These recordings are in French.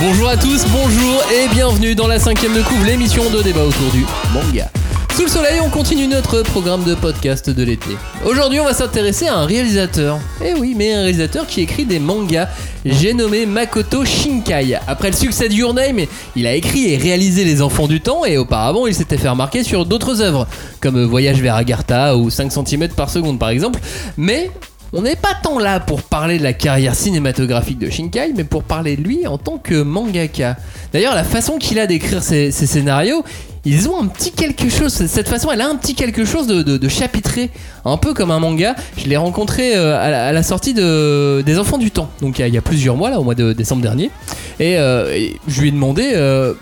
Bonjour à tous, bonjour et bienvenue dans la cinquième de l'émission de débat autour du manga. Sous le soleil, on continue notre programme de podcast de l'été. Aujourd'hui, on va s'intéresser à un réalisateur. Eh oui, mais un réalisateur qui écrit des mangas. J'ai nommé Makoto Shinkai. Après le succès de Your Name, il a écrit et réalisé Les Enfants du Temps et auparavant, il s'était fait remarquer sur d'autres œuvres, comme Voyage vers Agartha ou 5 cm par seconde par exemple. Mais on n'est pas tant là pour parler de la carrière cinématographique de Shinkai, mais pour parler de lui en tant que mangaka. D'ailleurs, la façon qu'il a d'écrire ses, scénarios, ils ont un petit quelque chose. Cette façon, elle a un petit quelque chose de, chapitré, un peu comme un manga. Je l'ai rencontré euh, à, la, sortie de, des Enfants du Temps, donc il y, a, plusieurs mois, là, au mois de décembre dernier. Et, euh, et je lui ai demandé euh,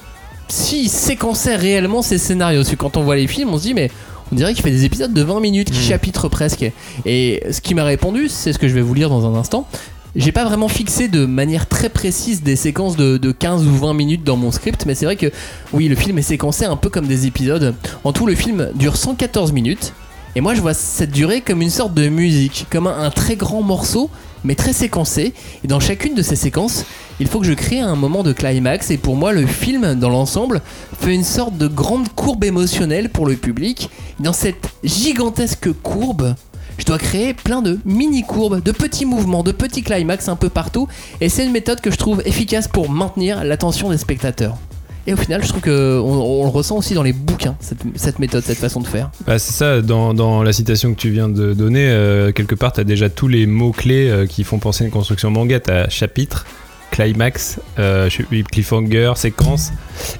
s'il séquençait réellement ses scénarios. Parce que quand on voit les films, on se dit, mais on dirait qu'il fait des épisodes de 20 minutes qui chapitrent presque. Et ce qui m'a répondu, c'est ce que je vais vous lire dans un instant. J'ai pas vraiment fixé de manière très précise des séquences de, de 15 ou 20 minutes dans mon script, mais c'est vrai que oui, le film est séquencé un peu comme des épisodes. En tout, le film dure 114 minutes. Et moi, je vois cette durée comme une sorte de musique, comme un, très grand morceau, mais très séquencé. Et dans chacune de ces séquences, il faut que je crée un moment de climax. Et pour moi, le film, dans l'ensemble, fait une sorte de grande courbe émotionnelle pour le public. Dans cette gigantesque courbe, je dois créer plein de mini courbes, de petits mouvements, de petits climax un peu partout. Et c'est une méthode que je trouve efficace pour maintenir l'attention des spectateurs. Et au final, je trouve que on, on le ressent aussi dans les bouquins, cette, méthode, cette façon de faire. Bah, c'est ça, dans, la citation que tu viens de donner, euh, quelque part, tu as déjà tous les mots-clés euh, qui font penser à une construction manga. Tu chapitre, climax, euh, cliffhanger, séquence.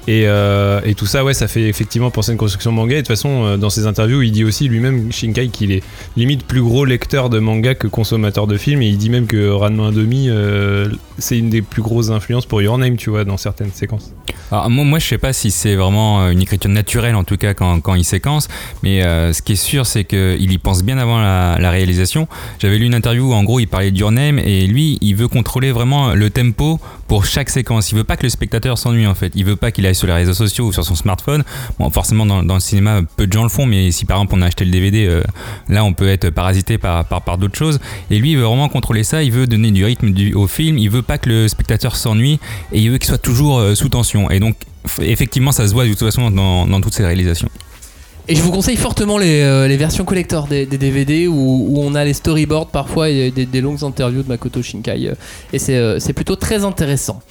Et, euh, et tout ça, ouais, ça fait effectivement penser à une construction manga. Et de toute façon, euh, dans ses interviews, il dit aussi lui-même, Shinkai, qu'il est limite plus gros lecteur de manga que consommateur de films. Et il dit même que Ranma 1,5, euh, c'est une des plus grosses influences pour Your Name, tu vois, dans certaines séquences. Alors, moi, moi, je sais pas si c'est vraiment une écriture naturelle, en tout cas, quand, quand il séquence. Mais ce qui est sûr, c'est qu'il y pense bien avant la, la réalisation. J'avais lu une interview où, en gros, il parlait de Your Name et lui, il veut contrôler vraiment le tempo pour chaque séquence. Il veut pas que le spectateur s'ennuie, en fait. Il veut pas qu'il aille sur les réseaux sociaux ou sur son smartphone. Forcément, dans, le cinéma, peu de gens le font, mais si par exemple on a acheté le DVD, euh, là, on peut être parasité par, d'autres choses. Et lui, il veut vraiment contrôler ça. Il veut donner du rythme au film. Il veut pas que le spectateur s'ennuie et il veut qu'il soit toujours euh, sous tension. Et donc, effectivement, ça se voit de toute façon dans, dans toutes ces réalisations. Et je vous conseille fortement les, euh, les versions collector des, des DVD où, où on a les storyboards parfois et des, des longues interviews de Makoto Shinkai. euh, Et c'est euh, c'est plutôt très intéressant.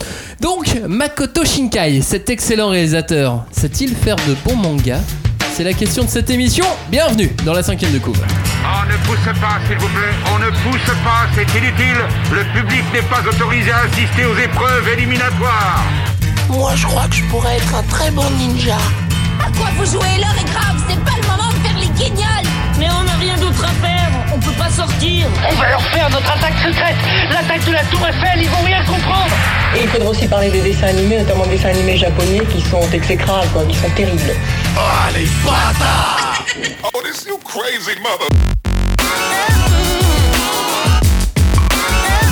Donc, Makoto Shinkai, cet excellent réalisateur, sait-il faire de bons mangas? C'est la question de cette émission. Bienvenue dans la cinquième de couvre. On ne pousse pas, s'il vous plaît. On ne pousse pas, c'est inutile. Le public n'est pas autorisé à assister aux épreuves éliminatoires. Moi, je crois que je pourrais être un très bon ninja. À quoi vous jouez L'heure est grave, c'est pas le moment de faire les guignols Mais on n'a rien d'autre à faire, on peut pas sortir. On va leur faire notre attaque secrète, l'attaque de la Tour Eiffel, ils vont rien comprendre. Et il faudra aussi parler des dessins animés, notamment des dessins animés japonais qui sont exécrables, quoi, qui sont terribles. Oh, this you crazy mother.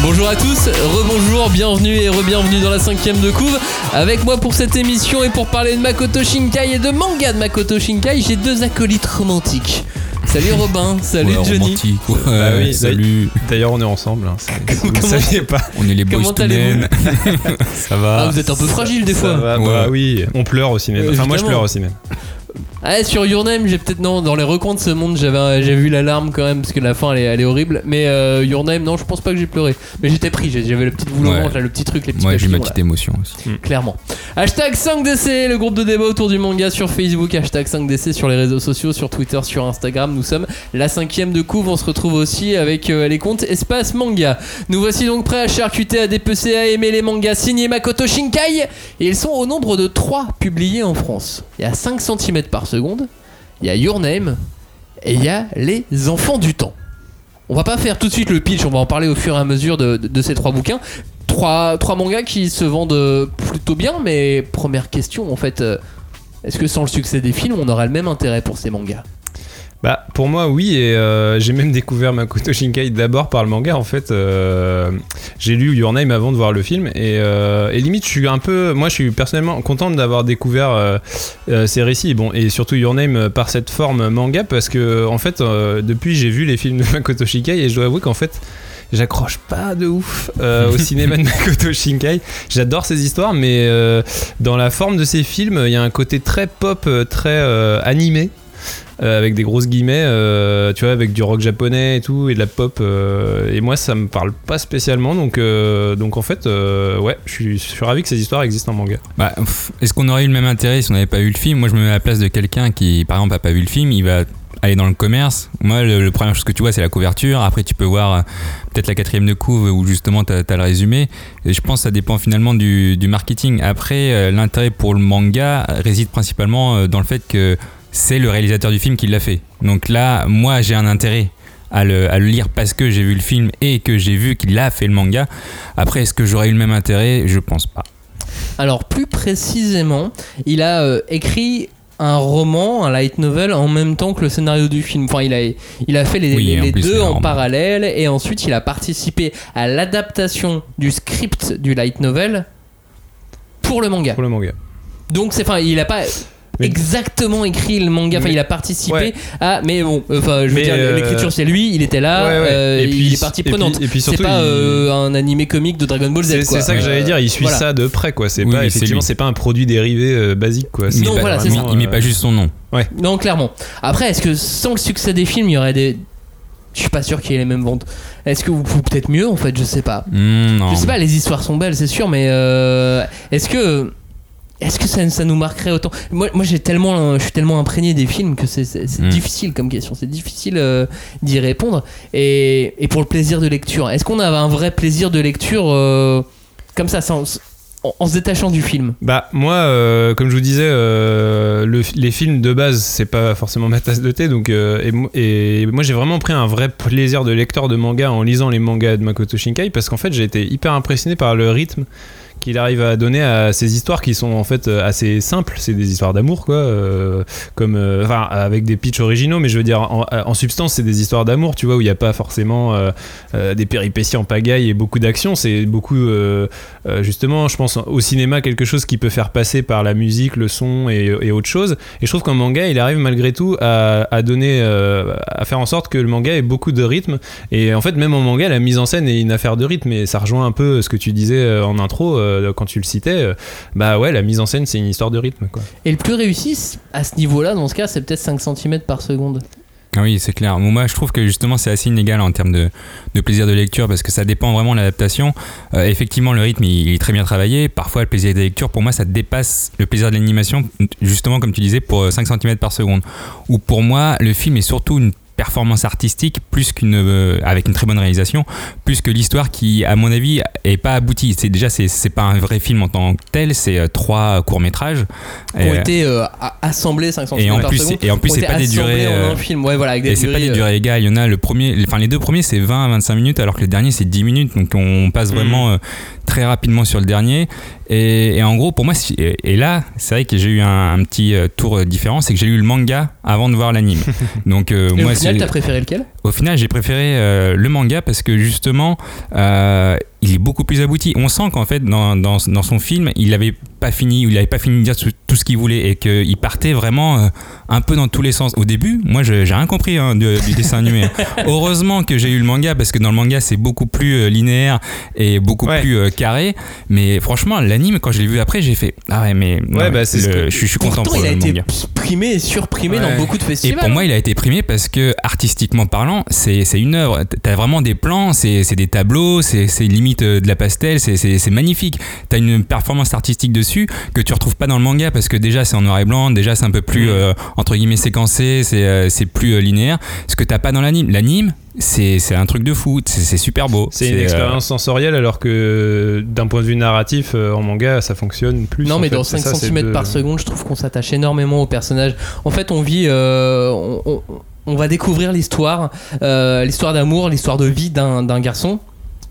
Bonjour à tous, rebonjour, bienvenue et re-bienvenue dans la cinquième de couve. Avec moi pour cette émission et pour parler de Makoto Shinkai et de manga de Makoto Shinkai, j'ai deux acolytes romantiques. Salut Robin, salut Ouais, Johnny. ouais, Bah oui, salut. D'ailleurs, on est ensemble. Hein, vous ne Comment- saviez pas. On est les boys Comment to men. ça va. Ah, vous êtes un peu fragile des Ça fois. va, Ouais. bah oui, on pleure au cinéma. Enfin, moi, je pleure au cinéma. Ah, sur Your Name, j'ai peut-être non, dans les recoins de ce monde, j'avais j'ai vu l'alarme quand même parce que la fin elle est, elle est horrible. Mais euh, Your Name, non, je pense pas que j'ai pleuré. Mais j'étais pris, j'ai- j'avais le petit boule au Ouais. le petit truc, les petits Moi, j'ai eu ma là. petite émotion aussi. clairement. Hashtag 5DC, le groupe de débat autour du manga sur Facebook. Hashtag 5DC sur les réseaux sociaux, sur Twitter, sur Instagram. Nous sommes la cinquième de couve. On se retrouve aussi avec euh, les comptes Espace Manga. Nous voici donc prêts à charcuter, à dépecer, à aimer les mangas signés Makoto Shinkai. Et ils sont au nombre de 3 publiés en France. Il y a 5 cm par seconde. Il y a Your Name. Et il y a Les Enfants du Temps. On va pas faire tout de suite le pitch, on va en parler au fur et à mesure de, ces trois bouquins. Trois, trois mangas qui se vendent plutôt bien, mais première question en fait, euh, est-ce que sans le succès des films, on aurait le même intérêt pour ces mangas? Bah, pour moi, oui, et euh, j'ai même découvert Makoto Shinkai d'abord par le manga. En fait, euh, j'ai lu Your Name avant de voir le film, et, euh, et limite, je suis un peu. Moi, je suis personnellement content d'avoir découvert ces récits, bon, et surtout Your Name par cette forme manga, parce que, en fait, depuis, j'ai vu les films de Makoto Shinkai, et je dois avouer qu'en fait, j'accroche pas de ouf au cinéma de Makoto Shinkai. J'adore ses histoires, mais dans la forme de ses films, il y a un côté très pop, très animé. Euh, avec des grosses guillemets, euh, tu vois, avec du rock japonais et tout, et de la pop. euh, et moi, ça me parle pas spécialement, donc, donc en fait, ouais, je suis, ravi que ces histoires existent en manga. Bah, Est-ce qu'on aurait eu le même intérêt si on n'avait pas vu le film? Moi, je me mets à la place de quelqu'un qui, par exemple, n'a pas vu le film. Il va aller dans le commerce. Moi, le, le première chose que tu vois, c'est la couverture. Après, tu peux voir peut-être la quatrième de couve où justement tu as, le résumé. Et je pense que ça dépend finalement du, marketing. Après, l'intérêt pour le manga réside principalement dans le fait que c'est le réalisateur du film qui l'a fait. Donc là, moi, j'ai un intérêt. À le, à le lire parce que j'ai vu le film et que j'ai vu qu'il a fait le manga. Après, est-ce que j'aurais eu le même intérêt? Je pense pas. Alors plus précisément, il a euh, écrit un roman, un light novel en même temps que le scénario du film. Enfin, il a, il a fait les, Oui, les- en les plus, c'est deux en parallèle et ensuite il a participé à l'adaptation du script du light novel pour le manga. Pour le manga. Donc c'est enfin, il a pas exactement écrit le manga, enfin il a participé Ouais. à mais bon, enfin je veux Mais, dire euh, l'écriture c'est lui, il était là, Ouais, ouais. euh, Et puis- il est partie et puis- prenante. et puis c'est surtout, pas il- euh, un animé comique de Dragon Ball Z C'est c'est ça que j'allais dire, il suit voilà. ça de près, quoi. C'est Oui, pas, c'est effectivement, c'est pas un produit dérivé euh, basique, quoi. Il Non, met pas- voilà, c'est il- ça. Il met pas juste son nom. Non, clairement. Après, est-ce que sans le succès des films, il y aurait des. Je suis pas sûr qu'il y ait les mêmes ventes. Est-ce que vous pouvez peut-être mieux en fait Je sais pas. Hmm, non. Je sais pas, les histoires sont belles, c'est sûr, mais euh, est-ce que. Est-ce que ça, ça nous marquerait autant? Moi, moi j'ai tellement, je suis tellement imprégné des films que c'est Mm. difficile comme question, c'est difficile euh, d'y répondre. Et, et pour le plaisir de lecture, est-ce qu'on a un vrai plaisir de lecture euh, comme ça, sans- en, en se détachant du film? Bah moi, euh, comme je vous disais, euh, le- les films de base, c'est pas forcément ma tasse de thé, donc euh, et, et moi j'ai vraiment pris un vrai plaisir de lecteur de manga en lisant les mangas de Makoto Shinkai parce qu'en fait j'ai été hyper impressionné par le rythme qu'il arrive à donner à ces histoires qui sont en fait euh, assez simples, c'est des histoires d'amour quoi, euh, comme euh, avec des pitchs originaux, mais je veux dire en, substance c'est des histoires d'amour, tu vois où il n'y a pas forcément des péripéties en pagaille et beaucoup d'action, c'est beaucoup justement, je pense au cinéma, quelque chose qui peut faire passer par la musique, le son et, et autre chose. Et je trouve qu'en manga, il arrive malgré tout à, à donner, à faire en sorte que le manga ait beaucoup de rythme. Et en fait, même en manga, la mise en scène est une affaire de rythme. Et ça rejoint un peu ce que tu disais en intro euh, quand tu le citais. euh, bah ouais, la mise en scène, c'est une histoire de rythme. Quoi. Et le plus réussi à ce niveau-là, dans ce cas, c'est peut-être 5 cm par seconde. Oui, c'est clair. Bon, moi, je trouve que justement, c'est assez inégal en termes de, de plaisir de lecture parce que ça dépend vraiment de l'adaptation. Euh, effectivement, le rythme, il, il est très bien travaillé. Parfois, le plaisir de lecture, pour moi, ça dépasse le plaisir de l'animation, justement, comme tu disais, pour euh, 5 cm par seconde. Ou pour moi, le film est surtout une performance artistique plus qu'une euh, avec une très bonne réalisation plus que l'histoire qui à mon avis est pas aboutie c'est déjà c'est pas un vrai film en tant que tel c'est euh, trois courts métrages Qui ont été euh, a- assemblés 5 cm et en par plus seconde. et en plus c'est été pas des durées en un film. Ouais, voilà, avec et c'est pas des durées, égales. Il y en a le premier, enfin les deux premiers c'est 20 à 25 minutes alors que le dernier c'est 10 minutes. Donc on passe vraiment euh, très rapidement sur le dernier. Et, et en gros pour moi, si- et, là c'est vrai que j'ai eu un, un petit euh, tour euh, différent, c'est que j'ai lu le manga avant de voir l'anime. Donc euh, Et moi au final, t'as préféré lequel? Au final, j'ai préféré euh, le manga parce que justement, euh, il est beaucoup plus abouti. On sent qu'en fait, dans, dans, dans son film, il n'avait pas fini, il n'avait pas fini de dire tout, tout ce qu'il voulait et qu'il partait vraiment euh, un peu dans tous les sens. Au début, moi, j'ai rien compris hein, du dessin animé. Heureusement que j'ai eu le manga parce que dans le manga, c'est beaucoup plus linéaire et beaucoup Ouais. plus carré. Mais franchement, l'anime, quand je l'ai vu après, j'ai fait ah ouais, mais Ouais, bah, le- que- je, suis- je suis content Pourtant, pour il a été manga. primé et surprimé dans beaucoup de Et festivals. pour moi, il a été primé parce que artistiquement parlant, c'est c'est une œuvre. T'as vraiment des plans, c'est des tableaux, c'est limite euh, de la pastel, c'est- magnifique. T'as une performance artistique dessus que tu retrouves pas dans le manga parce que déjà c'est en noir et blanc, déjà c'est un peu plus euh, entre guillemets séquencé, c'est euh, plus euh, linéaire. Ce que t'as pas dans l'anime, l'anime, c'est un truc de fou, c'est super beau. C'est une euh, expérience sensorielle alors que d'un point de vue narratif, en manga, ça fonctionne plus. Non, mais fait. dans C'est 5 ça, c'est cm de- par seconde, je trouve qu'on s'attache énormément au personnage. En fait, on vit. euh, on, on- on va découvrir l'histoire, euh, l'histoire d'amour, l'histoire de vie d'un d'un garçon.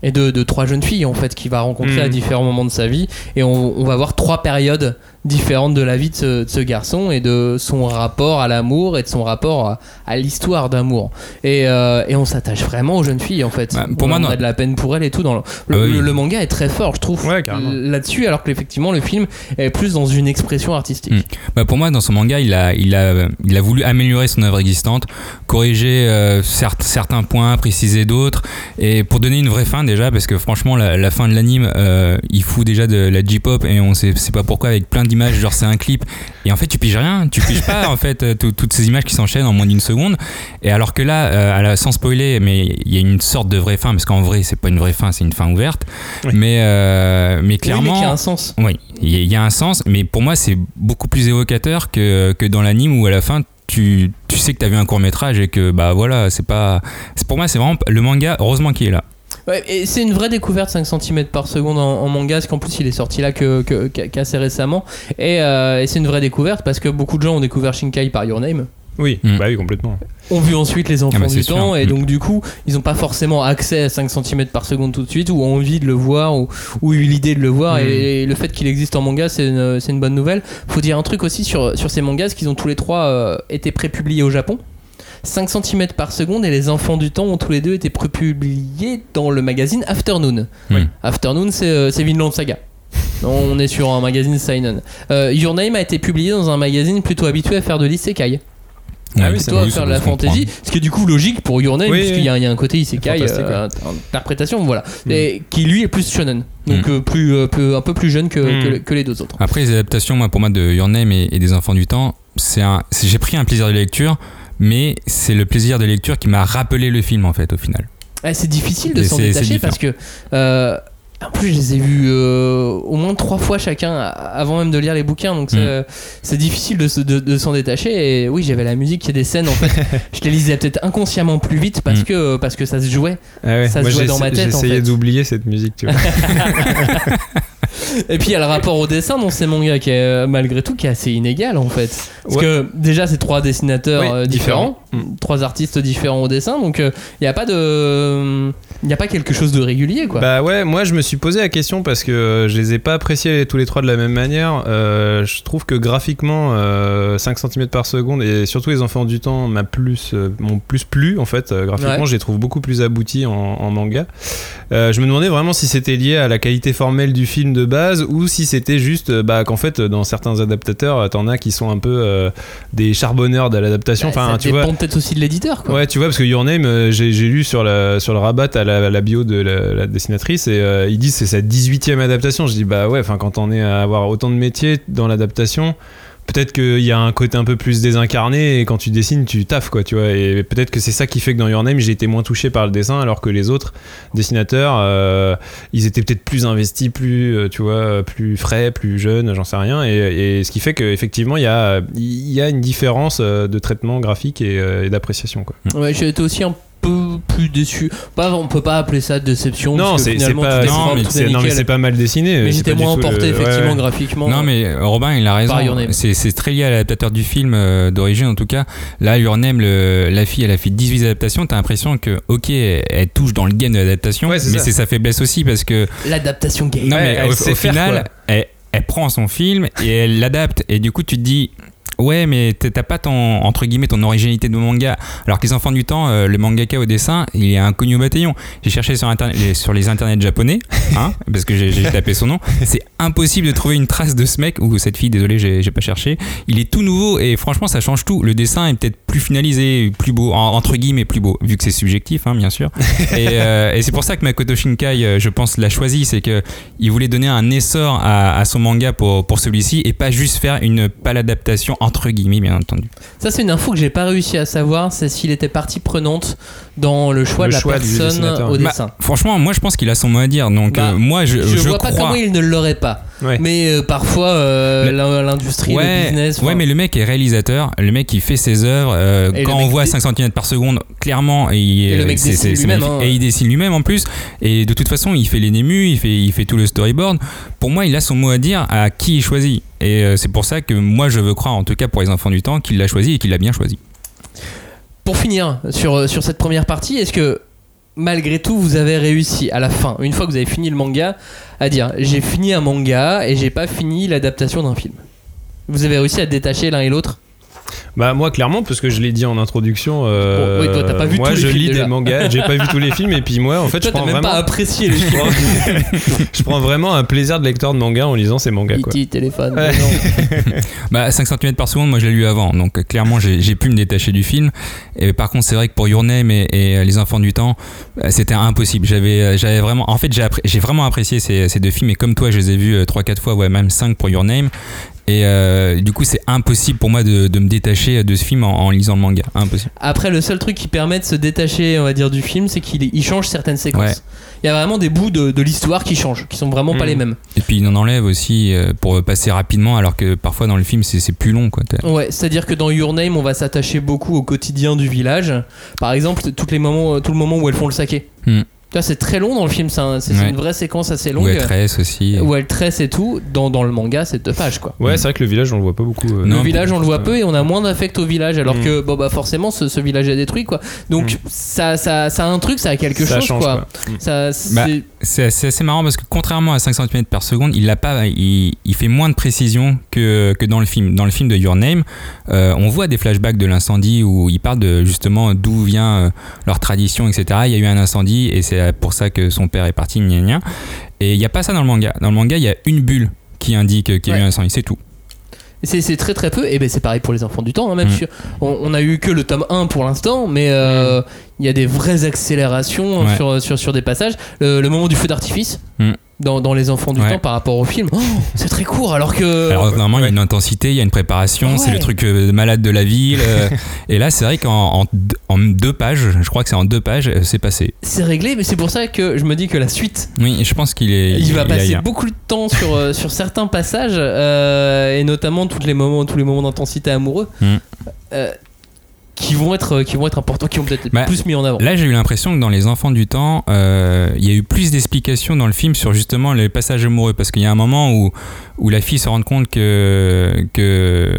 Et de, de trois jeunes filles en fait qu'il va rencontrer à différents moments de sa vie. Et on, on va voir trois périodes différentes de la vie de ce, de ce garçon et de son rapport à l'amour et de son rapport à, à l'histoire d'amour. Et, euh, et on s'attache vraiment aux jeunes filles en fait. Bah, pour on, moi, on non. a de la peine pour elles et tout. Dans le, le, Ah oui. le- le manga est très fort je trouve Ouais, là-dessus alors qu'effectivement le film est plus dans une expression artistique. Mm. Bah pour moi, dans son manga, il a, il a, il a voulu améliorer son œuvre existante, corriger euh, certes- certains points, préciser d'autres, et pour donner une vraie fin déjà, parce que franchement, la, la fin de l'anime, euh, il fout déjà de la J-pop et on sait, sait pas pourquoi avec plein d'images, genre c'est un clip, et en fait tu piges rien, tu piges pas en fait euh, tout- toutes ces images qui s'enchaînent en moins d'une seconde, et alors que là, euh, à la- sans spoiler, mais il y a une sorte de vraie fin, parce qu'en vrai c'est pas une vraie fin, c'est une fin ouverte, Oui. mais, euh, mais Oui, clairement. mais qui a un sens Oui, il y, a- il y a un sens, mais pour moi, c'est beaucoup plus évocateur que, que dans l'anime où à la fin, tu, tu sais que tu as vu un court métrage et que, bah voilà, c'est pas. c'est- Pour moi, c'est vraiment le manga, heureusement qu'il est là. Ouais, et c'est une vraie découverte 5 cm par seconde en, en manga, parce qu'en plus il est sorti là que, que- qu'a- qu'assez récemment. Et, euh, et c'est une vraie découverte parce que beaucoup de gens ont découvert Shinkai par Your Name, Oui, Mm. bah oui, complètement. ont vu ensuite les enfants Ah bah, du sûr. temps, et Mm. donc du coup ils n'ont pas forcément accès à 5 cm par seconde tout de suite, ou ont envie de le voir, ou, ou eu l'idée de le voir. Mm. Et, le fait qu'il existe en manga, c'est une, c'est une bonne nouvelle. Faut dire un truc aussi sur, sur ces mangas, qu'ils ont tous les trois euh, été prépubliés au Japon. 5 cm par seconde et les enfants du temps ont tous les deux été prépubliés dans le magazine Afternoon. Oui. Afternoon, c'est euh, Vinland Saga. On est sur un magazine Seinen. Euh, Your Name a été publié dans un magazine plutôt habitué à faire de l'isekai. Ah oui, Plutôt à faire de la fantasy, ce qui est du coup logique pour Your Name, Oui, puisqu'il y, a- il y a un côté isekai, euh, interprétation, voilà. Mm. Et qui lui est plus shonen. Donc Mm. euh, plus, euh, un peu plus jeune que, Mm. que, que les deux autres. Après, les adaptations, moi, pour moi, de Your Name et, et des Enfants du Temps, j'ai pris un plaisir de lecture, mais c'est le plaisir de lecture qui m'a rappelé le film, en fait, au final. Ah, c'est difficile de s'en détacher parce que. euh, en plus, je les ai vus euh, au moins trois fois chacun avant même de lire les bouquins, donc c'est Mm. c'est difficile de, se- de- de s'en détacher. Et oui, j'avais la musique, il y a des scènes en fait, je les lisais peut-être inconsciemment plus vite parce Mm. que parce que ça se jouait. Ah ouais, Ça se moi, jouait dans ma tête, en J'ai essayé fait. d'oublier cette musique, tu vois. Et puis il y a le rapport au dessin dans ces mangas qui est euh, malgré tout qui est assez inégal en fait. Parce Ouais. que déjà c'est trois dessinateurs Oui, euh, différents, différents. Mm. trois artistes différents au dessin, donc euh, il n'y a pas de, il y a pas quelque chose de régulier quoi. Bah ouais, moi je me suis posé la question parce que euh, je les ai pas appréciés tous les trois de la même manière. Euh, je trouve que graphiquement, euh, 5 cm par seconde et surtout les enfants du temps m'a plus, euh, m'ont plus plu en fait. Graphiquement, Ouais. je les trouve beaucoup plus aboutis en, en manga. Je me demandais vraiment si c'était lié à la qualité formelle du film de base ou si c'était juste bah, qu'en fait dans certains adaptateurs, t'en as qui sont un peu des charbonneurs de l'adaptation. Bah, enfin, ça tu dépend vois. peut-être aussi de l'éditeur quoi. Ouais, tu vois, parce que Your Name, j'ai j'ai lu sur, la, sur le rabat à la, bio de la, dessinatrice et euh, ils disent c'est sa 18e adaptation. Je dis bah ouais, enfin quand on est à avoir autant de métiers dans l'adaptation, peut-être qu'il y a un côté un peu plus désincarné et quand tu dessines, tu taffes quoi, tu vois. Et peut-être que c'est ça qui fait que dans Your Name, j'ai été moins touché par le dessin alors que les autres dessinateurs, euh, ils étaient peut-être plus investis, plus, euh, tu vois, plus frais, plus jeunes, j'en sais rien. Et, ce qui fait qu'effectivement, il y a, y a une différence euh, de traitement graphique et, et d'appréciation quoi. Ouais, j'ai été aussi un peu plus déçu. Pas, on peut pas appeler ça déception. Non, parce que c'est pas, non, mais c'est mal dessiné. Mais j'étais moins emporté effectivement ouais. graphiquement. Non, mais euh, Robin, il a raison. C'est très lié à l'adaptateur du film euh, d'origine, en tout cas. Là, Your Name, le- la fille, elle a fait 18 adaptations. T'as l'impression que, ok, elle, elle touche dans le game de l'adaptation, mais c'est sa faiblesse aussi parce que, L'adaptation game. non, Ouais, mais elle au, final, elle prend son film et elle l'adapte. Et du coup, tu te dis. Ouais, mais t'as pas ton entre guillemets ton originalité de manga. Alors que les enfants du temps, euh, le mangaka au dessin, il est inconnu au bataillon. J'ai cherché sur internet, les- sur les internets japonais, hein, parce que j'ai tapé son nom. C'est impossible de trouver une trace de ce mec ou cette fille. Désolé, j'ai pas cherché. Il est tout nouveau et franchement, ça change tout. Le dessin est peut-être plus finalisé, plus beau, en- entre guillemets plus beau, vu que c'est subjectif, hein, bien sûr. et euh, et c'est pour ça que Makoto Shinkai, euh, je pense, l'a choisi, c'est que il voulait donner un essor à, à son manga pour pour celui-ci et pas juste faire une pâle adaptation entre guillemets, bien entendu. Ça, c'est une info que j'ai pas réussi à savoir. C'est s'il était partie prenante dans le choix Le de la choix personne au Bah, dessin. Franchement, moi je pense qu'il a son mot à dire. Donc Bah, euh, moi je, je, je vois pas comment il ne l'aurait pas. Ouais. Mais euh, parfois, euh, Le- l'in- l'industrie, le Ouais, business. ouais, enfin, mais le mec est réalisateur, le mec il fait ses œuvres. Euh, quand on voit dé- 5 cm par seconde, clairement, il, Et le mec c'est- lui-même, hein. Et il dessine lui-même en plus. Et de toute façon, il fait les némus, il fait, il fait tout le storyboard. Pour moi, il a son mot à dire à qui il choisit. Et euh, c'est pour ça que moi je veux croire, en tout cas pour les enfants du temps, qu'il l'a choisi et qu'il l'a bien choisi. Pour finir sur, sur cette première partie, est-ce que malgré tout, vous avez réussi à la fin, une fois que vous avez fini le manga, à dire j'ai fini un manga et j'ai pas fini l'adaptation d'un film? Vous avez réussi à détacher l'un et l'autre? Bah moi clairement parce que je l'ai dit en introduction. euh, Bon, oui, toi, t'as pas vu moi tous les je films, lis déjà. des mangas, j'ai pas vu tous les films et puis moi en fait Toi, je prends même vraiment, pas apprécié les je prends, je prends vraiment un plaisir de lecteur de manga en lisant ces mangas quoi. E.T. téléphone. Ouais. non. Bah, 5 cm par seconde, moi je l'ai lu avant, donc euh, clairement j'ai pu me détacher du film. Et par contre, c'est vrai que pour Your Name et, et, euh, Les Enfants du Temps, euh, c'était impossible. J'avais j'avais vraiment, en fait, j'ai appré- j'ai vraiment apprécié ces, ces deux films. Et comme toi, je les ai vus 3-4 fois, ouais, même 5 pour Your Name. Et euh, du coup, c'est impossible pour moi de, de me détacher de ce film en, en lisant le manga. Impossible. Après, le seul truc qui permet de se détacher, on va dire, du film, c'est qu'il il change certaines séquences. Ouais. Il y a vraiment des bouts de, de l'histoire qui changent, qui sont vraiment pas Mm. les mêmes. Et puis il en enlève aussi euh, pour passer rapidement, alors que parfois dans le film c'est plus long. Quoi. Ouais, c'est-à-dire que dans Your Name, on va s'attacher beaucoup au quotidien du village. Par exemple, tous les moments, tout le moment où elles font le saké. Hmm. C'est très long dans le film, c'est un- c'est Ouais. une vraie séquence assez longue. Ou elle tresse aussi. Où elle tresse et tout. Dans, dans le manga, c'est deux pages quoi. Ouais c'est vrai que le village on le voit pas beaucoup. euh, Non, le village, on le voit peu et on a moins d'affect au village, alors Mm. que bon bah forcément ce, ce village est détruit quoi. Donc Mm. ça, ça, ça a un truc, ça a quelque ça chose change quoi. quoi. Ça, c'est- Bah, C'est assez, assez marrant parce que contrairement à 5 cm par seconde, il, l'a pas, il, il fait moins de précision que, que dans le film. Dans le film de Your Name, euh, on voit des flashbacks de l'incendie où il parle de justement d'où vient euh, leur tradition, etc. Il y a eu un incendie et c'est pour ça que son père est parti, gna gna. Et il n'y a pas ça dans le manga. Dans le manga, il y a une bulle qui indique qu'il y a eu un incendie, c'est tout. C'est très très peu, et ben c'est pareil pour les enfants du temps, hein, même Mm. si on, on a eu que le tome 1 pour l'instant, mais euh, il y a des vraies accélérations Ouais. sur, sur, sur des passages. Le, le moment du feu d'artifice Mm. Dans, dans les enfants du Ouais. temps par rapport au film, oh, c'est très court alors que. Alors normalement, il y a une intensité, il y a une préparation, Ouais. c'est le truc euh, malade de la ville. euh, et là, c'est vrai qu'en en, en deux pages, je crois que c'est en deux pages, euh, c'est passé. c'est réglé, mais c'est pour ça que je me dis que la suite, Oui, je pense qu'il est. il va passer beaucoup de temps sur, euh, sur certains passages, euh, et notamment tous les moments, tous les moments d'intensité amoureux. Mm. Euh, qui vont être qui vont être importants qui vont peut-être être Bah, plus mis en avant Là, j'ai eu l'impression que dans Les Enfants du Temps, euh, il y a eu plus d'explications dans le film sur justement les passages amoureux. Parce qu'il y a un moment où, où la fille se rend compte que, que,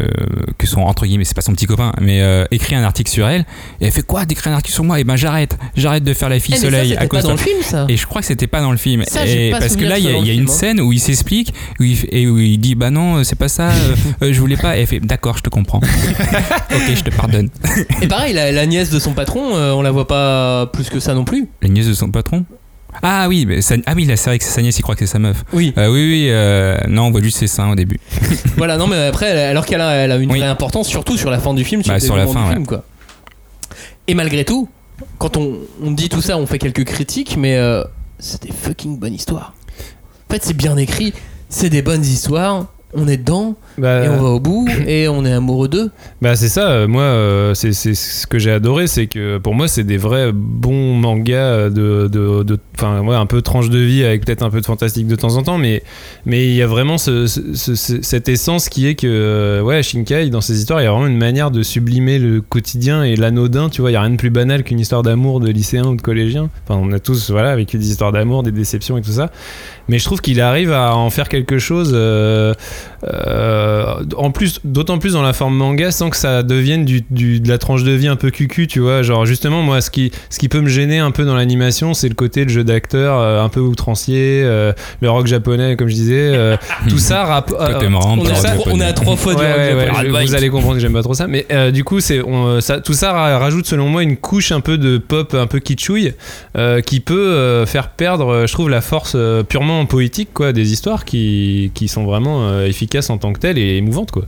que son, entre guillemets, c'est pas son petit copain, mais euh, écrit un article sur elle. Et elle fait quoi d'écrire un article sur moi? Et ben j'arrête, j'arrête de faire la fille Eh, ça, soleil à pas cause dans de- le film ça Et je crois que c'était pas dans le film. Ça, et pas parce que là, il y, a- y dans une hein. scène où il s'explique, où il, et où il dit Bah non, c'est pas ça, euh, euh, je voulais pas. Et elle fait D'accord, je te comprends. ok, je te pardonne. Et pareil, la, la nièce de son patron, euh, on la voit pas plus que ça non plus. La nièce de son patron Ah oui, mais ah oui, là, c'est vrai que c'est sa nièce, il croit que c'est sa meuf. Oui. Euh, oui, oui, euh, non, on voit juste ses seins au début. voilà, non, mais après, alors qu'elle a, elle a une Oui. vraie importance, surtout sur la fin du film, sur, Bah, sur la fin, du ouais. film, quoi. Et malgré tout, quand on, on dit tout ça, on fait quelques critiques, mais euh, c'est des fucking bonnes histoires. En fait, c'est bien écrit, c'est des bonnes histoires, on est dedans, Bah, et on va au bout, et on est amoureux d'eux. Bah c'est ça, euh, moi euh, c'est ce que j'ai adoré, c'est que pour moi c'est des vrais bons mangas de, enfin ouais un peu tranche de vie avec peut-être un peu de fantastique de temps en temps, mais mais il y a vraiment ce, ce- ce- ce- cette essence qui est que euh, ouais Shinkai dans ses histoires il y a vraiment une manière de sublimer le quotidien et l'anodin, tu vois, il y a rien de plus banal qu'une histoire d'amour de lycéen ou de collégien. Enfin on a tous voilà vécu des histoires d'amour, des déceptions et tout ça, mais je trouve qu'il arrive à en faire quelque chose. euh, euh, en plus, d'autant plus dans la forme manga, sans que ça devienne du, du- de la tranche de vie un peu cucu, tu vois. Genre, justement, moi, ce qui, ce qui peut me gêner un peu dans l'animation, c'est le côté de jeu d'acteur euh, un peu outrancier, euh, le rock japonais, comme je disais. euh, tout ça. rap- euh, vraiment On est, à, trois- on est à trois fois du Ouais, rock ouais, ouais, japonais. je- vous allez comprendre que j'aime pas trop ça, mais euh, du coup, c'est on, ça, tout ça ra- rajoute selon moi une couche un peu de pop, un peu kitschouille, euh, qui peut euh, faire perdre, euh, je trouve, la force euh, purement poétique quoi, des histoires qui, qui sont vraiment euh, efficaces en tant que telles et émouvantes quoi.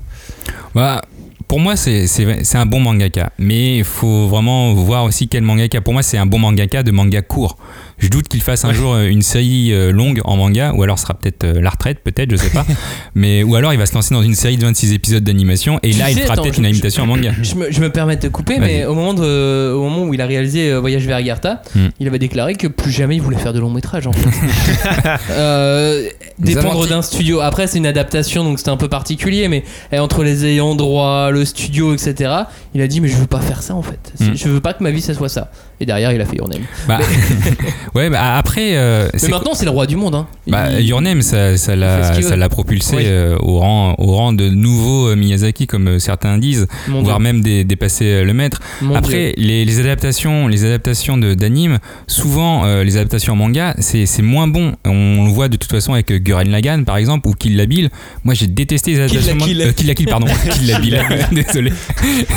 Bah, pour moi, c'est un bon mangaka. Mais il faut vraiment voir aussi quel mangaka. Pour moi, c'est un bon mangaka de manga court. Je doute qu'il fasse un jour euh, une série euh, longue en manga, ou alors ce sera peut-être euh, la retraite, peut-être, je sais pas. Mais, ou alors il va se lancer dans une série de 26 épisodes d'animation, et Tu là, il fera peut-être une adaptation en manga. Je me, je me permets de te couper, mais au moment, de, au moment où il a réalisé Voyage vers Agartha, Hmm. il avait déclaré que plus jamais il voulait faire de long métrage en fait. Euh, dépendre d'un studio. Après, c'est une adaptation donc c'était un peu particulier, mais eh, entre les ayants droit, le studio, etc., il a dit Mais je veux pas faire ça en fait. Hmm. Je veux pas que ma vie ça soit ça. Et derrière, il a fait Your Name. Bah, Ouais, bah après. euh, Mais c'est- maintenant, c'est le roi du monde. Hein. Bah, Il- Your Name, ça, l'a, l'a propulsé Oui. euh, au, rang, au rang de nouveau euh, Miyazaki, comme euh, certains disent, Mon voire Dieu. même dé- dépasser le maître. Mon Après, les, les adaptations, les adaptations de, d'anime, souvent euh, les adaptations en manga, c'est, c'est moins bon. On le voit de toute façon avec Gurren Lagann, par exemple, ou Kill la Bill. Moi, j'ai détesté les Kill la adaptations. man- Kill. euh, Kill la Kill, pardon. Kill la Bill. Désolé.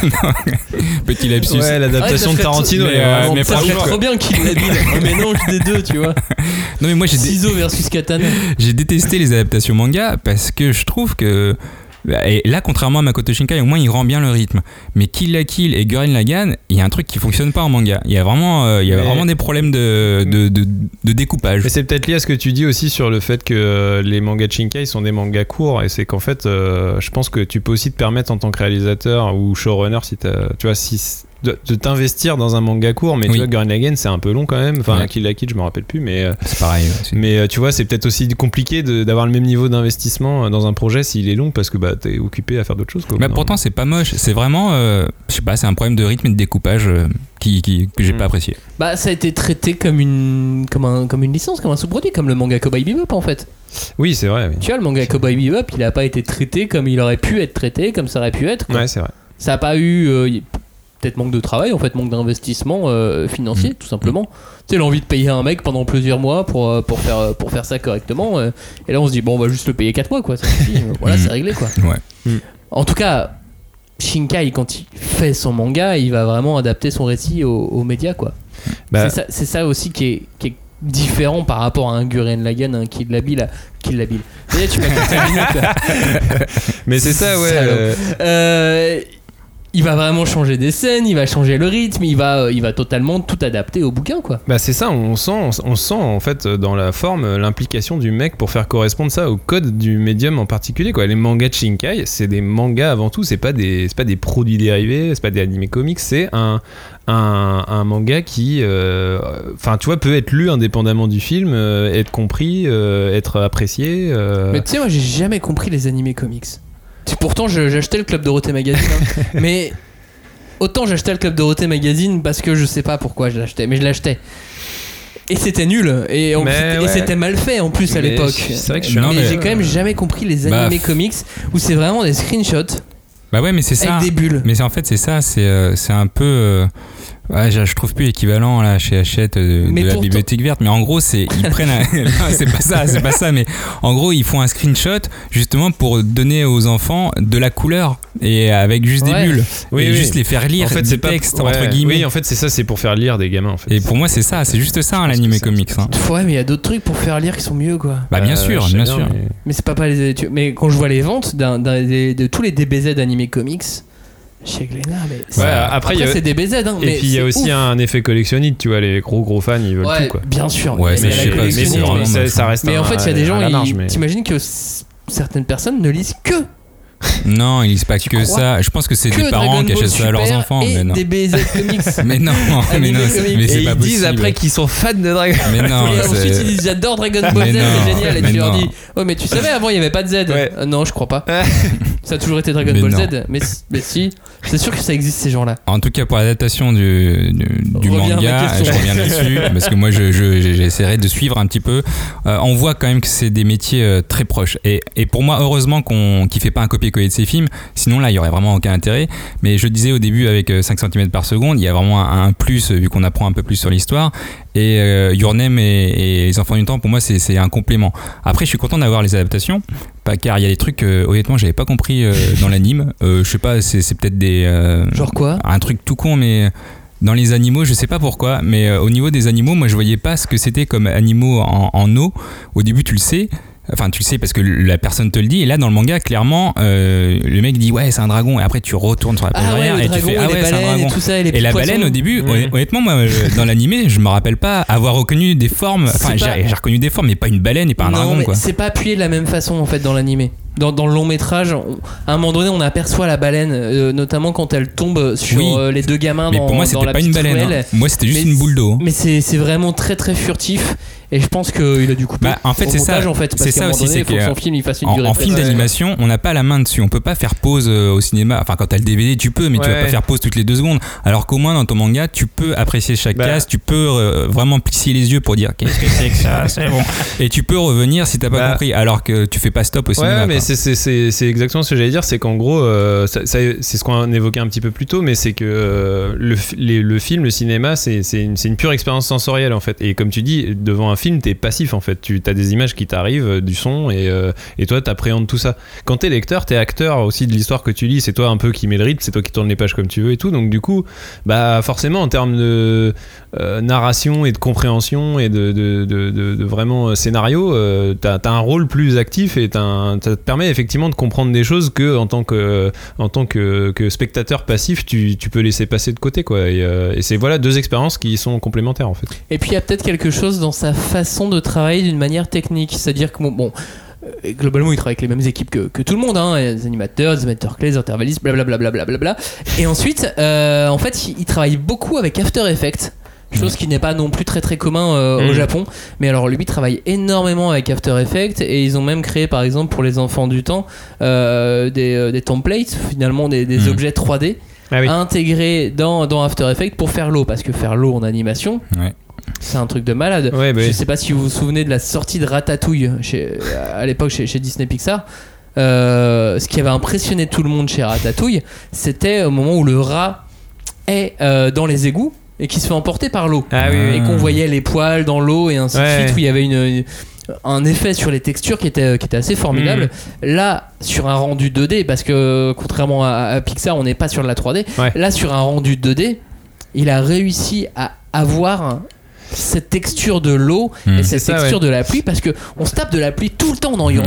Non. Petit lapsus. Ouais, l'adaptation Ouais, de Tarantino. mais, euh, mais serait franchement- trop bien qu'il l'ait dit. Un des deux, tu vois. Non, mais moi, j'ai, dé- Ciseaux versus katana. j'ai détesté les adaptations manga parce que je trouve que et là contrairement à Makoto Shinkai au moins il rend bien le rythme mais Kill la Kill et Gurren Lagann il y a un truc qui fonctionne pas en manga il y a vraiment euh, il y a Mais- vraiment des problèmes de, de, de, de découpage Mais c'est peut-être lié à ce que tu dis aussi sur le fait que euh, les mangas de Shinkai sont des mangas courts et c'est qu'en fait, euh, je pense que tu peux aussi te permettre en tant que réalisateur ou showrunner si t'as- tu vois, si de, de t'investir dans un manga court, mais Oui. tu vois, Gurren Lagann c'est un peu long quand même. Enfin, Ouais. Kill la Kill, je me rappelle plus, mais euh, c'est pareil ouais, mais euh, tu vois, c'est peut-être aussi compliqué de- d'avoir le même niveau d'investissement euh, dans un projet s'il est long parce que bah t'es occupé à faire d'autres choses. Quoi, Non. pourtant c'est pas moche c'est vraiment euh, je sais pas c'est un problème de rythme et de découpage euh, qui, qui- que j'ai Mm. pas apprécié Bah, ça a été traité comme une, comme un, comme une licence, comme un sous-produit, comme le manga Cowboy Bebop en fait. oui, c'est vrai. oui. Tu vois, le manga Cowboy Bebop, il a pas été traité comme il aurait pu être traité, comme ça aurait pu être. quoi. Ouais, c'est vrai. Ça a pas eu euh, peut-être manque de travail, en fait, manque d'investissement euh, financier, Mm. tout simplement. Tu sais, l'envie de payer un mec pendant plusieurs mois pour, euh, pour, faire, pour faire ça correctement. euh, et là, on se dit, bon, on va juste le payer 4 mois, quoi. ça suffit. Voilà, Mm. c'est réglé, quoi. ouais En tout cas, Shinkai, quand il fait son manga, il va vraiment adapter son récit aux, aux médias, quoi. Bah, C'est ça, c'est ça aussi qui est, qui est différent par rapport à un Gurren Lagann, un Kill la Bill, à- Kill la Bill. Déjà, tu m'as coupé la minute, là. mais c'est ça, ouais. Euh, Euh, il va vraiment changer des scènes, il va changer le rythme, il va, il va totalement tout adapter au bouquin, quoi. Bah c'est ça, on sent, on sent en fait dans la forme euh, l'implication du mec pour faire correspondre ça au code du médium en particulier quoi. Les mangas de Shinkai, c'est des mangas avant tout, c'est pas des, c'est pas des produits dérivés, c'est pas des animés comics, c'est un, un, un manga qui, euh, enfin tu vois, peut être lu indépendamment du film, euh, être compris, euh, être apprécié. euh, Mais tu sais, moi, j'ai jamais compris les animés comics. Pourtant, j'achetais le Club Dorothée Magazine, hein. mais autant j'achetais le Club Dorothée Magazine parce que je sais pas pourquoi je l'achetais, mais je l'achetais. Et c'était nul, et, c'était- et ouais. c'était mal fait en plus à l'époque. c'est vrai que je suis mais j'ai quand même jamais compris les Bah, animés comics où c'est vraiment des screenshots bah ouais mais c'est ça avec des bulles. Mais en fait, c'est ça, c'est euh, un peu. euh, ouais, je, je trouve plus équivalent là chez Hachette euh, de la bibliothèque verte, mais en gros, c'est ils prennent. c'est pas ça, c'est pas ça, mais en gros, ils font un screenshot justement pour donner aux enfants de la couleur et avec juste Ouais. des bulles Oui, et oui. juste les faire lire en fait, des c'est ouais, entre guillemets. Oui, en fait, c'est ça, c'est pour faire lire des gamins en fait. Et pour moi, c'est ça, c'est juste ça, hein, un comics. hein. Ouais, mais il y a d'autres trucs pour faire lire qui sont mieux, quoi. Bah bien Euh, sûr, bien sûr. mais- Mais c'est pas pas les Mais quand je vois les ventes d'un- d'un- des- de tous les DBZ animés comics chez Glénat, mais c'est- Ouais, après, il y a- c'est DBZ. Hein, Et mais puis il y a aussi ouf. un effet collectionniste, tu vois, les gros gros fans ils veulent Ouais, tout quoi. bien sûr. Ouais, pas, mais collectionnisme. c'est vraiment ça, ça reste Mais un- en fait, il y a des gens, ils- mais- t'imagines que certaines personnes ne lisent que Non, ils lisent pas que crois ça. Je pense que c'est que des parents qui Ball achètent ça à leurs enfants, et mais non. DBZ comics. Mais non, mais non, mais Et c'est ils pas disent possible. après qu'ils sont fans de Dragon Mais non, et ensuite ils disent j'adore Dragon Ball Mais Z, non, c'est génial. Et mais tu leur non. dis oh mais tu savais avant il y avait pas de Z. Ouais. Euh, non, je crois pas. Ça a toujours été Dragon Mais Ball non. Z. Mais, mais si, c'est sûr que ça existe ces gens-là. En tout cas, pour l'adaptation du, du, manga, je reviens là-dessus, parce que moi, je, je- j'essaierai de suivre un petit peu. Euh, on voit quand même que c'est des métiers euh, très proches. Et, et pour moi, heureusement qu'on qu'il fait pas un copier-coller de ses films, sinon là, il y aurait vraiment aucun intérêt. Mais je disais au début, avec euh, 5 cm par seconde, il y a vraiment un, un plus, euh, vu qu'on apprend un peu plus sur l'histoire. Et euh, Your Name et, et Les Enfants du Temps, pour moi, c'est, c'est un complément. Après, je suis content d'avoir les adaptations, pas, car il y a des trucs, euh, honnêtement, j'avais pas compris euh, dans l'anime. Euh, je sais pas, c'est, c'est peut-être des... euh, Genre quoi? un truc tout con, mais dans les animaux, je sais pas pourquoi, mais euh, au niveau des animaux, moi je voyais pas ce que c'était comme animaux en, en eau. Au début, tu le sais. Enfin, tu le sais parce que la personne te le dit. Et là, dans le manga, clairement, euh, le mec dit ouais, c'est un dragon. Et après, tu retournes sur la page Ah ouais, arrière et tu fais ah ouais, c'est un dragon. et tout ça, et les Et la poissons. baleine, au début, Mmh. honn- honnêtement, moi, je- dans l'animé, je me rappelle pas avoir reconnu des formes. Enfin, j'ai reconnu des formes, mais pas une baleine et pas un non, dragon, quoi. c'est pas appuyé de la même façon en fait dans l'animé. Dans, dans le long métrage, on- à un moment donné, on aperçoit la baleine, euh, notamment quand elle tombe sur Oui. euh, les deux gamins Mais dans, pour moi, c'était la pas une baleine. hein. Moi, c'était juste Mais une boule d'eau. hein. Mais c'est vraiment très très furtif. Et je pense qu'il a dû couper. Bah, en fait, c'est ça. en fait, C'est ça aussi, c'est que son film il fasse une En, durée en film d'animation, on n'a pas la main dessus. On peut pas faire pause euh, au cinéma. Enfin, quand t'as le DVD, tu peux, mais tu vas Ouais. pas faire pause toutes les deux secondes. Alors qu'au moins dans ton manga, tu peux apprécier chaque Bah. case, tu peux euh, vraiment plisser les yeux pour dire qu'est-ce que c'est que ça, c'est bon. Et tu peux revenir si t'as pas Bah. compris. Alors que tu fais pas stop au Ouais, cinéma. mais quoi. c'est- c'est c'est- c'est exactement ce que j'allais dire, c'est qu'en gros, euh, c'est ce qu'on évoquait un petit peu plus tôt, mais c'est que euh, le, les- le film, le cinéma, c'est c'est une, c'est une pure expérience sensorielle en fait. Et comme tu dis, devant un film, t'es passif en fait. Tu as des images qui t'arrivent, euh, du son, et, euh, et toi, t'appréhendes tout ça. Quand t'es lecteur, t'es acteur aussi de l'histoire que tu lis. C'est toi un peu qui met le rythme, c'est toi qui tourne les pages comme tu veux et tout. Donc du coup, bah forcément, en termes de euh, narration et de compréhension et de, vraiment euh, scénario, euh, t'as as un rôle plus actif et un- ça te permet effectivement de comprendre des choses que en tant que, en tant que, spectateur passif, tu, tu peux laisser passer de côté. Quoi. Et, et c'est voilà deux expériences qui sont complémentaires en fait. Et puis il y a peut-être quelque chose dans sa façon de travailler d'une manière technique. C'est-à-dire que, bon, bon, euh, globalement, il travaille avec les mêmes équipes que, que tout le monde, hein, les animateurs, les animateurs clés, les intervallistes, blablabla. Et ensuite, euh, en fait, il, il travaille beaucoup avec After Effects. Chose qui n'est pas non plus très très commun euh, au Mm. Japon. Mais alors lui il travaille énormément avec After Effects et ils ont même créé par exemple pour les enfants du temps euh, des, des templates, finalement des, des Mm. objets 3D Ah oui. intégrés dans, dans After Effects pour faire l'eau. Parce que faire l'eau en animation, Ouais. C'est un truc de malade. Ouais, bah Je oui. sais pas si vous vous souvenez de la sortie de Ratatouille chez, à l'époque chez, chez Disney Pixar. Euh, ce qui avait impressionné tout le monde chez Ratatouille, c'était au moment où le rat est euh, dans les égouts et qui se fait emporter par l'eau. Ah oui, oui. Et qu'on voyait les poils dans l'eau et ainsi de suite, où il y avait une, une- un effet sur les textures qui était, qui était assez formidable. Mm. Là, sur un rendu 2D, parce que contrairement à, à Pixar, on n'est pas sur de la 3D. Ouais. Là, sur un rendu 2D, il a réussi à avoir cette texture de l'eau et cette C'est ça, texture ouais. de la pluie parce que on se tape de la pluie tout le temps dans, Ouais.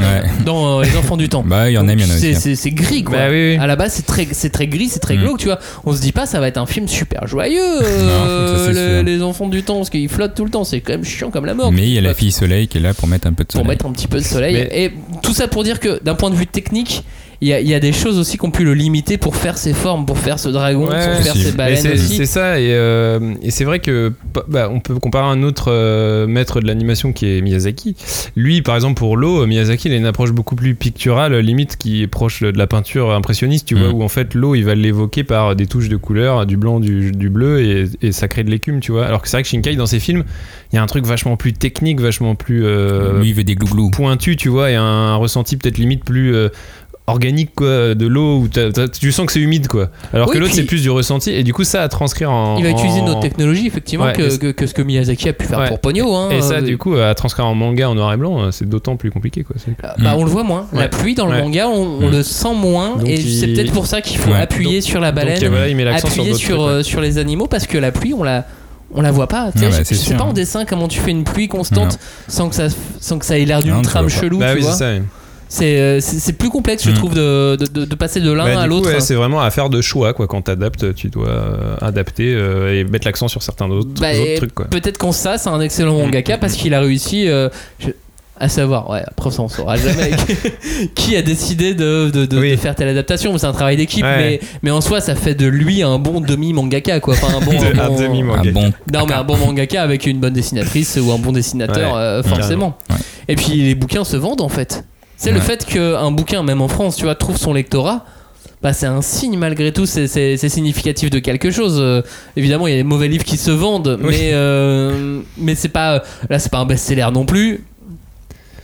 Dans euh, les enfants du temps. Bah, il y en a, il y en a C'est- aussi. hein. Gris quoi. Bah oui, oui. À la base, c'est très, c'est très gris, c'est très Mm. glauque, tu vois. On se dit pas, ça va être un film super joyeux, Non, euh, ça, le- les enfants du temps, parce qu'ils flottent tout le temps, c'est quand même chiant comme la mort. Mais il y a la fille soleil qui est là pour mettre un peu de pour soleil. mettre un petit peu de soleil. Mais- Et tout ça pour dire que d'un point de vue technique, il y, a- il y a des choses aussi qui ont pu le limiter pour faire ses formes, pour faire ce dragon, Ouais, pour faire ses baleines c'est aussi. c'est ça, et, euh, et c'est vrai que bah, on peut comparer un autre euh, maître de l'animation qui est Miyazaki. Lui, par exemple, pour l'eau, Miyazaki, il a une approche beaucoup plus picturale, limite qui est proche de la peinture impressionniste, tu Mm. vois, où en fait l'eau, il va l'évoquer par des touches de couleur, du blanc, du, du bleu, et, et ça crée de l'écume, tu vois. Alors que c'est vrai que Shinkai, dans ses films, il y a un truc vachement plus technique, vachement plus euh, Lui, il veut des glouglous. pointu, tu vois, et un ressenti peut-être limite plus euh, organique quoi, de l'eau où t'as- t'as- tu sens que c'est humide quoi. Alors Oui, que l'autre puis- c'est plus du ressenti et du coup ça à transcrire en. Il va utiliser en- une autre technologie, effectivement, Ouais, que, que, que ce que Miyazaki a pu faire Ouais. pour Pogno. Hein. Et ça Euh, du coup à transcrire en manga en noir et blanc c'est d'autant plus compliqué quoi. C'est- bah, Mm. on le voit moins. La pluie dans le Ouais. manga, on, on Mm. le sent moins. Donc et il- c'est peut-être pour ça qu'il faut Ouais. appuyer sur la baleine, Donc voilà il met l'accent sur appuyer sur, trucs, euh, sur les animaux, parce que la pluie, on la. On la voit pas, tu sais, Ah bah, je- sais pas en dessin comment tu fais une pluie constante sans que ça sans que ça ait l'air d'une trame chelou, Bah tu vois. C'est. C'est euh, c'est plus complexe, je Mm. trouve, de, de, passer de l'un Bah, à l'autre. ouais, c'est vraiment affaire de choix quoi. Quand t'adaptes, tu dois euh, adapter euh, et mettre l'accent sur certains autres, Bah, autres trucs quoi. Peut-être qu'en ça, c'est un excellent mangaka parce qu'il a réussi. euh, je- à savoir, ouais, après ça on saura jamais qui a décidé de, de, de- Oui. de faire telle adaptation. C'est un travail d'équipe, Ouais. mais, mais en soi, ça fait de lui un bon demi-mangaka, quoi. Enfin, un bon. De- un bon- demi-manga. Ah bon Non, mais un bon mangaka avec une bonne dessinatrice ou un bon dessinateur, Ouais, euh, forcément. Ouais. Et puis les bouquins se vendent en fait. C'est le fait qu'un bouquin, même en France, tu vois, trouve son lectorat. Bah, c'est un signe malgré tout, c'est- c'est c'est significatif de quelque chose. Euh, évidemment, il y a des mauvais livres qui se vendent, Oui. mais, euh, mais c'est pas. Là, c'est pas un best-seller non plus.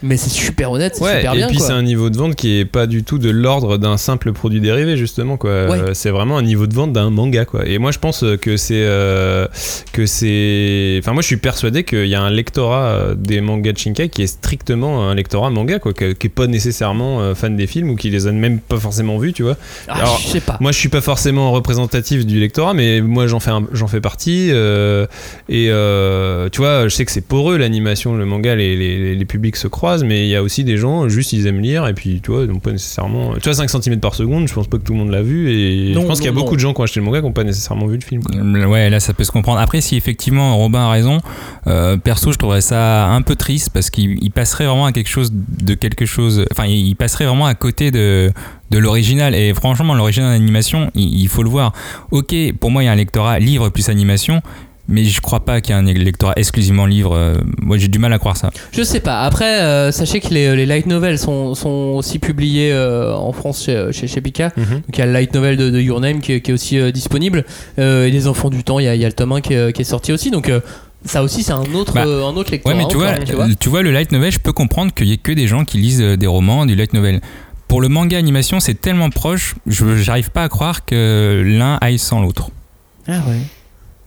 Mais c'est super honnête, c'est Ouais, super et bien. puis quoi. c'est un niveau de vente qui est pas du tout de l'ordre d'un simple produit dérivé justement quoi. C'est vraiment un niveau de vente d'un manga quoi. Et moi je pense que c'est euh, que c'est enfin moi je suis persuadé qu'il y a un lectorat euh, des mangas de Shinkai qui est strictement un lectorat manga quoi qui est pas nécessairement euh, fan des films ou qui les a même pas forcément vus, tu vois. Ah, alors, je sais pas. Moi, je suis pas forcément représentatif du lectorat, mais moi, j'en fais, j'en fais partie. euh, et euh, tu vois, je sais que c'est poreux l'animation, le manga, les, les, les publics se mais il y a aussi des gens, juste ils aiment lire, et puis tu vois, donc pas nécessairement. Tu vois, 5 cm par seconde, je pense pas que tout le monde l'a vu, et Non, je pense qu'il y a non, beaucoup non. de gens qui ont acheté le manga qui n'ont pas nécessairement vu le film. quoi. Ouais, là ça peut se comprendre. Après, si effectivement Robin a raison, euh, perso, je trouverais ça un peu triste parce qu'il il passerait vraiment à quelque chose de quelque chose. Enfin, il il passerait vraiment à côté de de l'original. Et franchement, l'original d'animation, il, il faut le voir. Ok, pour moi, il y a un lectorat livre plus animation. Mais je crois pas qu'il y ait un lectorat exclusivement livre. euh, moi, j'ai du mal à croire ça. Je sais pas. Après, euh, sachez que les, les light novels sont, sont aussi publiés euh, en France chez, chez, chez Pika. Mhm. Donc il y a le light novel de, de Your Name qui, est- qui est aussi euh, disponible. Euh, et les enfants du temps, il y a, il y a le tome 1 qui est, qui est sorti aussi. Donc euh, ça aussi, c'est un autre, Bah, euh, un autre lectorat. Ouais, mais tu vois, tu vois. euh, tu vois, le light novel, je peux comprendre qu'il y ait que des gens qui lisent euh, des romans, du light novel. Pour le manga animation, c'est tellement proche, je j'arrive pas à croire que l'un aille sans l'autre. Ah ouais.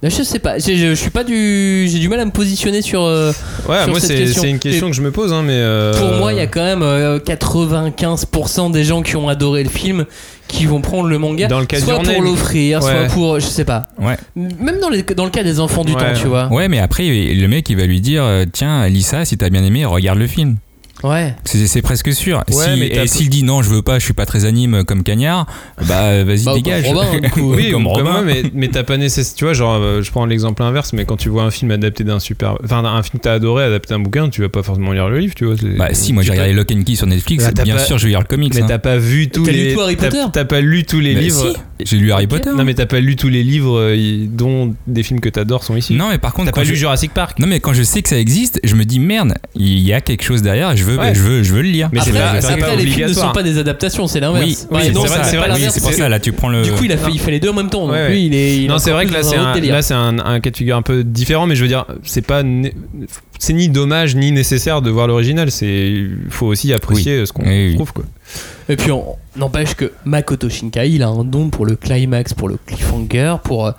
Là, Je sais pas, J'ai- je, je suis pas du, j'ai du mal à me positionner sur. euh, Ouais, Sur moi c'est une question Et que je me pose, hein, mais. euh, Pour moi, il y a quand même euh, 95% des gens qui ont adoré le film qui vont prendre le manga, Dans le cas soit pour l'offrir, soit pour, je sais pas. Ouais. Même dans, les, dans le cas des enfants du Ouais. temps, tu vois. Ouais, mais après, le mec, il va lui dire euh, Tiens, lis ça, si t'as bien aimé, regarde le film. Ouais. C'est presque sûr. Ouais, Si- et s'il dit non, je veux pas, je suis pas très anime comme Cagnard, bah vas-y, Bah, dégage. comme Robin, du coup. Oui, comme Robin. moi, mais, mais t'as pas nécessaire. Tu vois, genre, euh, je prends l'exemple inverse, mais quand tu vois un film adapté d'un super. Enfin, un film que t'as adoré adapté d'un bouquin, tu vas pas forcément lire le livre, tu vois. Bah si, moi j'ai regardé Lock and Key sur Netflix, Bah, bien pas- sûr je vais lire le comics. Mais hein. t'as pas vu tous T'as lu les. t'as- Potter? T'as pas lu tous les Bah, livres. si, J'ai lu Harry Potter. Non, mais t'as pas lu tous les livres euh, dont des films que t'adores sont ici. Non, mais par contre, T'as pas lu Jurassic Park. non mais quand je sais que ça existe, je me dis merde, il y a quelque chose derrière, je veux, Ouais. je veux, je veux le lire. Mais c'est Après, pas- c'est après, pas les films ne sont pas des adaptations, c'est l'inverse. Oui, oui, non, c'est pour ça là, tu prends le. Du coup, il, a fait, il fait les deux en même temps. donc Ouais, lui, il est. il Non, c'est vrai que là, c'est là, c'est un, un cas de figure un peu différent, mais je veux dire, c'est pas, né- c'est ni dommage ni nécessaire de voir l'original. C'est, il faut aussi apprécier ce qu'on trouve, quoi. Et puis, on n'empêche que Makoto Shinkai, il a un don pour le climax, pour le cliffhanger, pour euh,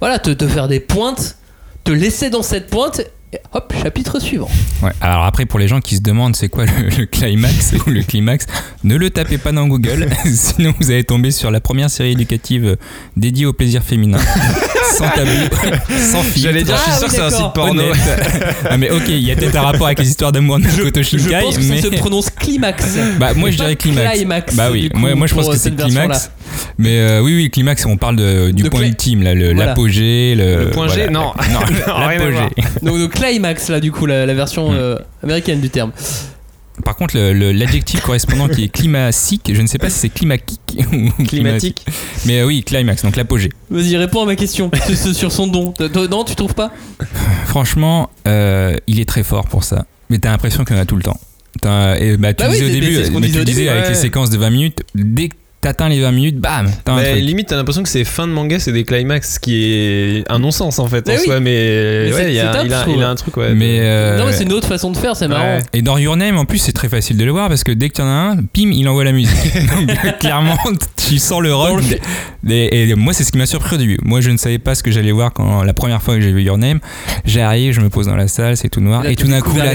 voilà, te, te faire des pointes, te laisser dans cette pointe. Et hop, chapitre suivant. Ouais. Alors après, pour les gens qui se demandent c'est quoi le, le climax ou le climax, ne le tapez pas dans Google, sinon vous allez tomber sur la première série éducative dédiée au plaisir féminin, sans tabou, sans filtre. J'allais dire, je suis Ah sûr oui, que c'est un site porno. ah mais ok, il y a peut-être un rapport avec les histoires d'amour de Makoto Je Shinkai, pense que mais ça se prononce climax. bah moi je dirais climax. climax, bah oui, coup, moi, moi je pense que c'est climax. Mais euh, oui oui, climax, on parle de- du De point cla- ultime là, le- Voilà. l'apogée, le, Le point G, voilà. non. non, Non, rien à voir. l'apogée. Donc, le climax, là, du coup, la, la version Mm. euh, américaine du terme. Par contre, le- le- l'adjectif correspondant qui est climatique, je ne sais pas si c'est climatique ou Climatique. Mais euh, oui, climax, donc l'apogée. Vas-y, réponds à ma question sur- son don. Non, tu trouves pas? Franchement, euh, il est très fort pour ça. Mais t'as l'impression qu'il y en a tout le temps. Et bah, tu Bah oui, disais au début, mais tu disais avec ouais. les séquences de 20 minutes, dès que t'atteins les 20 minutes, bam, t'as un Mais truc. limite, t'as l'impression que c'est fin de manga, c'est des climax, ce qui est un non-sens en fait Mais en oui. soi. Mais, Mais ouais, c'est- il y a- top, il, a, trouve. il a un truc, ouais. Mais euh, Non, mais c'est une autre façon de faire, c'est marrant. Ouais. Et dans Your Name, en plus, c'est très facile de le voir parce que dès que tu en as un, pim, il envoie la musique. Donc, euh, clairement, tu sens le rock. Et, et moi, c'est ce qui m'a surpris au début. Moi, je ne savais pas ce que j'allais voir quand la première fois que j'ai vu Your Name. J'arrive, je me pose dans la salle, c'est tout noir. Là, et tout d'un coup, là,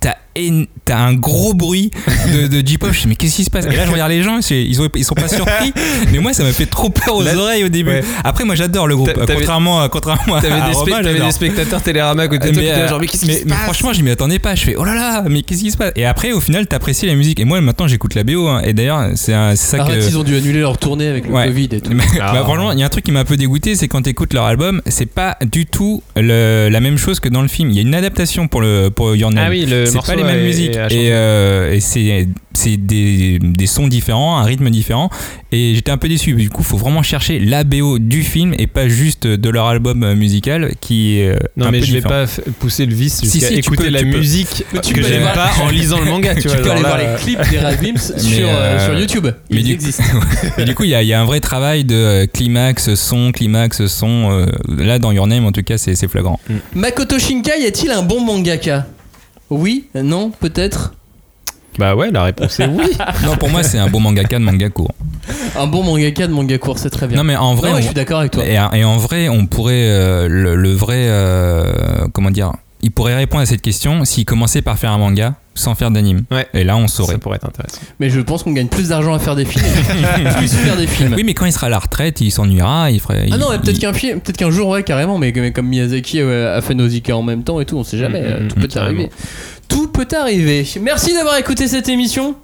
t'as Rapims. t'as un gros bruit de, de J-pop. Je me dis, mais qu'est-ce qui se passe? Et là, je regarde les gens, ils, ont, ils sont pas surpris. Mais moi, ça m'a fait trop peur aux Là- oreilles au début. Ouais. Après, moi, j'adore le groupe. Contrairement, à- contrairement à, T'avais à des, Romain, j'adore. des spectateurs Télérama à côté de toi qui Mais, euh, genre, mais qu'est-ce qui mais- se mais franchement, je m'y attendais pas. Je fais oh là là, mais qu'est-ce qui se passe? Et après, au final, t'apprécies la musique. Et moi, maintenant, j'écoute la BO. hein. Et d'ailleurs, c'est ça Arrête, que. ils ont dû annuler leur tournée avec le Ouais. Covid et tout. Mais- Ah. bah, franchement, il y a un truc qui m'a un peu dégoûté, c'est quand t'écoutes leur album, c'est pas du tout le- la même chose que dans le film. Il y a une adaptation pour le pour Your Name. Ah oui, le c'est morceau pas les mêmes musiques et, changer. euh, et c'est c'est des, des sons différents, un rythme différent et j'étais un peu déçu. Du coup, faut vraiment chercher la BO du film et pas juste de leur album euh, musical qui est euh, Non un mais peu je vais différent. pas pousser le vice Si, jusqu'à si, tu écouter peux, la peux. musique Mais que peux aller j'aime pas en lisant le manga, tu Tu vois. peux genre aller là, voir les clips des Rapims sur, Mais, euh, sur YouTube. mais Ils du- existent. Et du coup, il y, a- il y a un vrai travail de climax, son, climax, son. euh, là, dans Your Name, en tout cas, c'est c'est flagrant. Makoto Shinkai est-il un bon mangaka? Oui Non Peut-être Bah ouais, la réponse est oui. Non, pour moi, c'est un bon mangaka de manga court. Un bon mangaka de manga court, c'est très bien. Non, mais en vrai, Non, ouais, on- je suis d'accord avec toi. Et, et en vrai, on pourrait euh, le, le vrai, euh, comment dire, il pourrait répondre à cette question s'il commençait par faire un manga sans faire d'anime. Ouais. Et là, on saurait. Ça pourrait être intéressant. Mais je pense qu'on gagne plus d'argent à faire des films. plus faire des films. Oui, mais quand il sera à la retraite, il s'ennuiera, il ferait. Ah il- non, mais peut-être il- qu'un film, peut-être qu'un jour, ouais, carrément, mais, mais comme Miyazaki a fait Nausicaa en même temps et tout, on sait jamais, Mm, euh, mm, tout peut carrément. arriver. Tout peut arriver. Merci d'avoir écouté cette émission.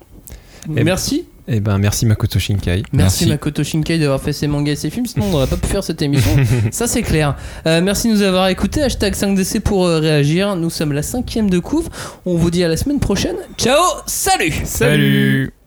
Et- Merci. Eh ben merci Makoto Shinkai. Merci, Merci. Makoto Shinkai d'avoir fait ses mangas et ses films, sinon on n'aurait pas pu faire cette émission. Ça c'est clair. Euh, merci de nous avoir écoutés. Hashtag 5DC pour euh, réagir. Nous sommes la cinquième de couvre. On vous dit à la semaine prochaine. Ciao, salut Salut